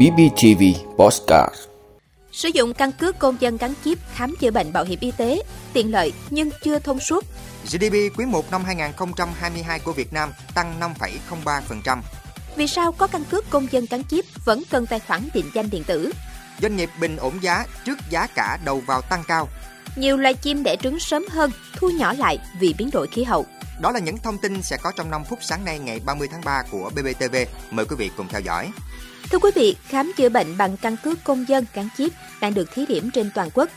BBTV Postcard Sử dụng căn cước công dân gắn chip khám chữa bệnh bảo hiểm y tế, tiện lợi nhưng chưa thông suốt. GDP quý 1 năm 2022 của Việt Nam tăng 5,03%. Vì sao có căn cước công dân gắn chip vẫn cần tài khoản định danh điện tử? Doanh nghiệp bình ổn giá trước giá cả đầu vào tăng cao. Nhiều loài chim đẻ trứng sớm hơn, thu nhỏ lại vì biến đổi khí hậu. Đó là những thông tin sẽ có trong 5 phút sáng nay ngày 30 tháng 3 của BBTV. Mời quý vị cùng theo dõi. Thưa quý vị, khám chữa bệnh bằng căn cước công dân gắn chip đang được thí điểm trên toàn quốc.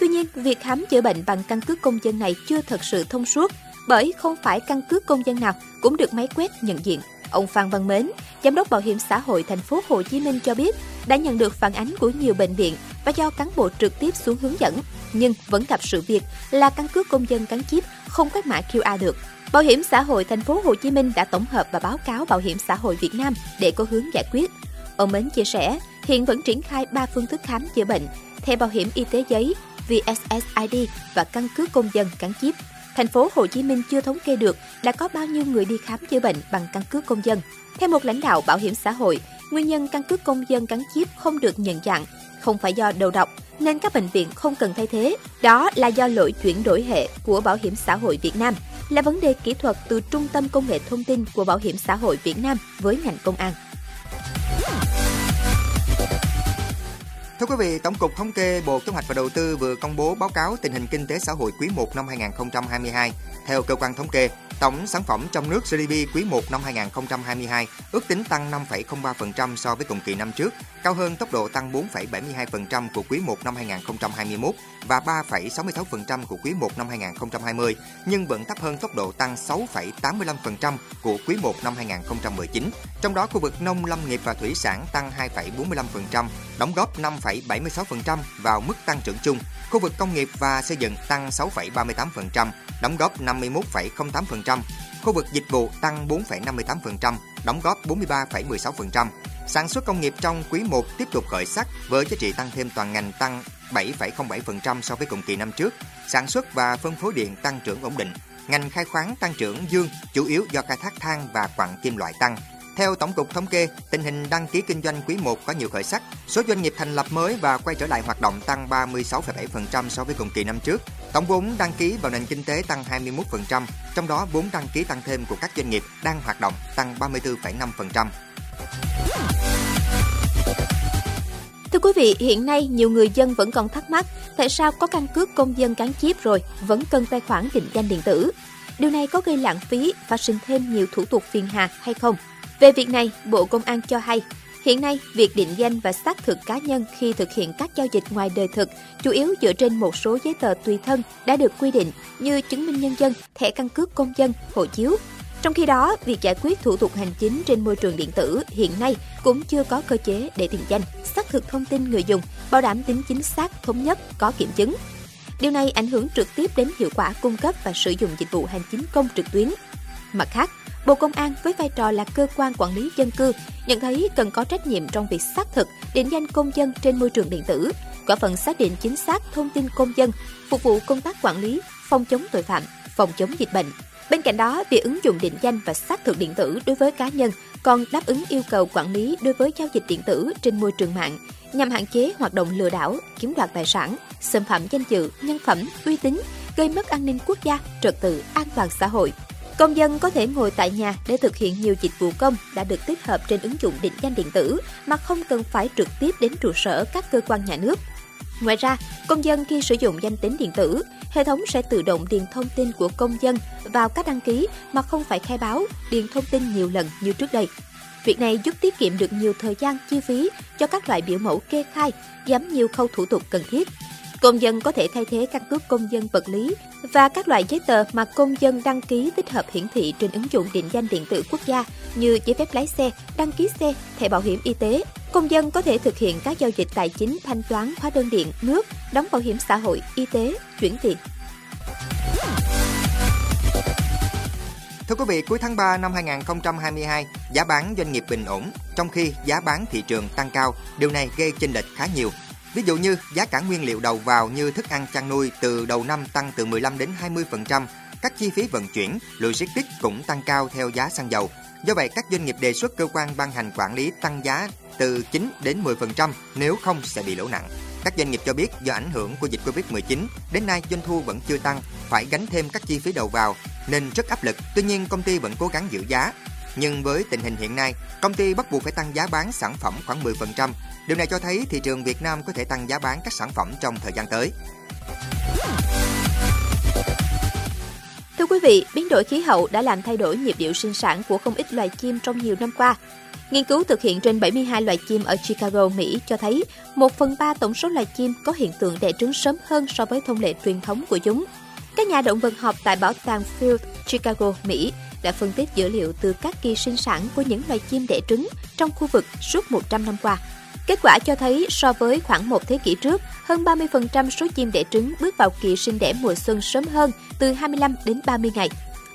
Tuy nhiên, việc khám chữa bệnh bằng căn cước công dân này chưa thật sự thông suốt, bởi không phải căn cước công dân nào cũng được máy quét nhận diện. Ông Phan Văn Mến, giám đốc Bảo hiểm xã hội thành phố Hồ Chí Minh cho biết, đã nhận được phản ánh của nhiều bệnh viện và do cán bộ trực tiếp xuống hướng dẫn, nhưng vẫn gặp sự việc là căn cước công dân gắn chip không quét mã QR được. Bảo hiểm xã hội thành phố Hồ Chí Minh đã tổng hợp và báo cáo Bảo hiểm xã hội Việt Nam để có hướng giải quyết. Ông Mến chia sẻ, hiện vẫn triển khai 3 phương thức khám chữa bệnh, thẻ bảo hiểm y tế giấy, VSSID và căn cước công dân gắn chip. Thành phố Hồ Chí Minh chưa thống kê được đã có bao nhiêu người đi khám chữa bệnh bằng căn cước công dân. Theo một lãnh đạo bảo hiểm xã hội, nguyên nhân căn cước công dân gắn chip không được nhận dạng không phải do đầu độc nên các bệnh viện không cần thay thế. Đó là do lỗi chuyển đổi hệ của Bảo hiểm xã hội Việt Nam, là vấn đề kỹ thuật từ Trung tâm Công nghệ Thông tin của Bảo hiểm xã hội Việt Nam với ngành công an. Thưa quý vị, Tổng cục Thống kê Bộ Kế hoạch và Đầu tư vừa công bố báo cáo tình hình kinh tế xã hội quý 1 năm 2022. Theo cơ quan thống kê, tổng sản phẩm trong nước GDP quý 1 năm 2022 ước tính tăng 5,03% so với cùng kỳ năm trước, cao hơn tốc độ tăng 4,72% của quý 1 năm 2021 và 3,66% của quý 1 năm 2020, nhưng vẫn thấp hơn tốc độ tăng 6,85% của quý 1 năm 2019. Trong đó, khu vực nông lâm nghiệp và thủy sản tăng 2,45%, đóng góp 5,76% vào mức tăng trưởng chung. Khu vực công nghiệp và xây dựng tăng 6,38%, đóng góp 51,08%. Khu vực dịch vụ tăng 4,58%, đóng góp 43,16%. Sản xuất công nghiệp trong quý 1 tiếp tục khởi sắc với giá trị tăng thêm toàn ngành tăng 7,07% so với cùng kỳ năm trước. Sản xuất và phân phối điện tăng trưởng ổn định. Ngành khai khoáng tăng trưởng dương chủ yếu do khai thác than và quặng kim loại tăng. Theo Tổng cục Thống kê, tình hình đăng ký kinh doanh quý 1 có nhiều khởi sắc. Số doanh nghiệp thành lập mới và quay trở lại hoạt động tăng 36,7% so với cùng kỳ năm trước. Tổng vốn đăng ký vào nền kinh tế tăng 21%, trong đó vốn đăng ký tăng thêm của các doanh nghiệp đang hoạt động tăng 34,5%. Thưa quý vị, hiện nay nhiều người dân vẫn còn thắc mắc tại sao có căn cước công dân gắn chip rồi vẫn cần tài khoản định danh điện tử. Điều này có gây lãng phí, và sinh thêm nhiều thủ tục phiền hà hay không? Về việc này, Bộ Công an cho hay, hiện nay việc định danh và xác thực cá nhân khi thực hiện các giao dịch ngoài đời thực chủ yếu dựa trên một số giấy tờ tùy thân đã được quy định như chứng minh nhân dân, thẻ căn cước công dân, hộ chiếu. Trong khi đó, việc giải quyết thủ tục hành chính trên môi trường điện tử hiện nay cũng chưa có cơ chế để định danh, xác thực thông tin người dùng, bảo đảm tính chính xác, thống nhất, có kiểm chứng. Điều này ảnh hưởng trực tiếp đến hiệu quả cung cấp và sử dụng dịch vụ hành chính công trực tuyến. Mặt khác, Bộ Công an với vai trò là cơ quan quản lý dân cư nhận thấy cần có trách nhiệm trong việc xác thực định danh công dân trên môi trường điện tử, góp phần xác định chính xác thông tin công dân, phục vụ công tác quản lý, phòng chống tội phạm, phòng chống dịch bệnh. Bên cạnh đó, việc ứng dụng định danh và xác thực điện tử đối với cá nhân còn đáp ứng yêu cầu quản lý đối với giao dịch điện tử trên môi trường mạng nhằm hạn chế hoạt động lừa đảo, chiếm đoạt tài sản, xâm phạm danh dự, nhân phẩm, uy tín, gây mất an ninh quốc gia, trật tự, an toàn xã hội. Công dân có thể ngồi tại nhà để thực hiện nhiều dịch vụ công đã được tích hợp trên ứng dụng định danh điện tử mà không cần phải trực tiếp đến trụ sở các cơ quan nhà nước. Ngoài ra, công dân khi sử dụng danh tính điện tử, hệ thống sẽ tự động điền thông tin của công dân vào các đăng ký mà không phải khai báo, điền thông tin nhiều lần như trước đây. Việc này giúp tiết kiệm được nhiều thời gian chi phí cho các loại biểu mẫu kê khai, giảm nhiều khâu thủ tục cần thiết. Công dân có thể thay thế căn cước công dân vật lý và các loại giấy tờ mà công dân đăng ký tích hợp hiển thị trên ứng dụng định danh điện tử quốc gia như giấy phép lái xe, đăng ký xe, thẻ bảo hiểm y tế. Công dân có thể thực hiện các giao dịch tài chính, thanh toán, hóa đơn điện, nước, đóng bảo hiểm xã hội, y tế, chuyển tiền. Thưa quý vị, cuối tháng 3 năm 2022, giá bán doanh nghiệp bình ổn, trong khi giá bán thị trường tăng cao. Điều này gây chênh lệch khá nhiều. Ví dụ như giá cả nguyên liệu đầu vào như thức ăn chăn nuôi từ đầu năm tăng từ 15 đến 20%, các chi phí vận chuyển, logistics cũng tăng cao theo giá xăng dầu. Do vậy, các doanh nghiệp đề xuất cơ quan ban hành quản lý tăng giá từ 9 đến 10%, nếu không sẽ bị lỗ nặng. Các doanh nghiệp cho biết do ảnh hưởng của dịch Covid-19, đến nay doanh thu vẫn chưa tăng, phải gánh thêm các chi phí đầu vào nên rất áp lực. Tuy nhiên, công ty vẫn cố gắng giữ giá. Nhưng với tình hình hiện nay, công ty bắt buộc phải tăng giá bán sản phẩm khoảng 10%. Điều này cho thấy thị trường Việt Nam có thể tăng giá bán các sản phẩm trong thời gian tới. Thưa quý vị, biến đổi khí hậu đã làm thay đổi nhịp điệu sinh sản của không ít loài chim trong nhiều năm qua. Nghiên cứu thực hiện trên 72 loài chim ở Chicago, Mỹ cho thấy 1 phần 3 tổng số loài chim có hiện tượng đẻ trứng sớm hơn so với thông lệ truyền thống của chúng. Các nhà động vật học tại bảo tàng Field, Chicago, Mỹ đã phân tích dữ liệu từ các kỳ sinh sản của những loài chim đẻ trứng trong khu vực suốt 100 năm qua. Kết quả cho thấy so với khoảng một thế kỷ trước, hơn 30% số chim đẻ trứng bước vào kỳ sinh đẻ mùa xuân sớm hơn từ 25 đến 30 ngày.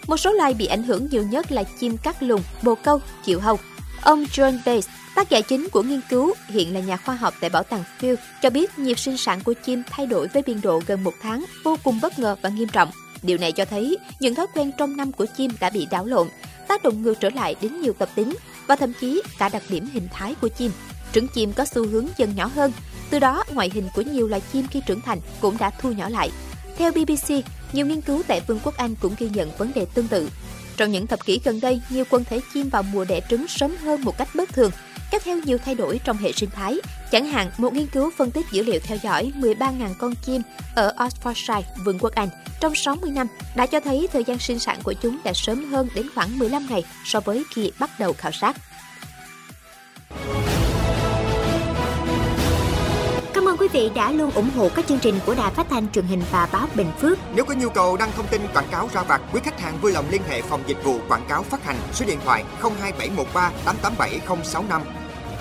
Một số loài bị ảnh hưởng nhiều nhất là chim cắt lùng, bồ câu, chịu hầu. Ông John Bates, tác giả chính của nghiên cứu, hiện là nhà khoa học tại bảo tàng Field, cho biết nhịp sinh sản của chim thay đổi với biên độ gần một tháng, vô cùng bất ngờ và nghiêm trọng. Điều này cho thấy những thói quen trong năm của chim đã bị đảo lộn, tác động ngược trở lại đến nhiều tập tính và thậm chí cả đặc điểm hình thái của chim. Trứng chim có xu hướng dần nhỏ hơn, từ đó ngoại hình của nhiều loài chim khi trưởng thành cũng đã thu nhỏ lại. Theo BBC, nhiều nghiên cứu tại Vương quốc Anh cũng ghi nhận vấn đề tương tự. Trong những thập kỷ gần đây, nhiều quần thể chim vào mùa đẻ trứng sớm hơn một cách bất thường, kéo theo nhiều thay đổi trong hệ sinh thái. Chẳng hạn, một nghiên cứu phân tích dữ liệu theo dõi 13.000 con chim ở Oxfordshire, Vương quốc Anh trong 60 năm đã cho thấy thời gian sinh sản của chúng đã sớm hơn đến khoảng 15 ngày so với khi bắt đầu khảo sát. Cảm ơn quý vị đã luôn ủng hộ các chương trình của Đài Phát thanh truyền hình và báo Bình Phước. Nếu có nhu cầu đăng thông tin quảng cáo ra vặt, quý khách hàng vui lòng liên hệ phòng dịch vụ quảng cáo phát hành số điện thoại 02713 887065.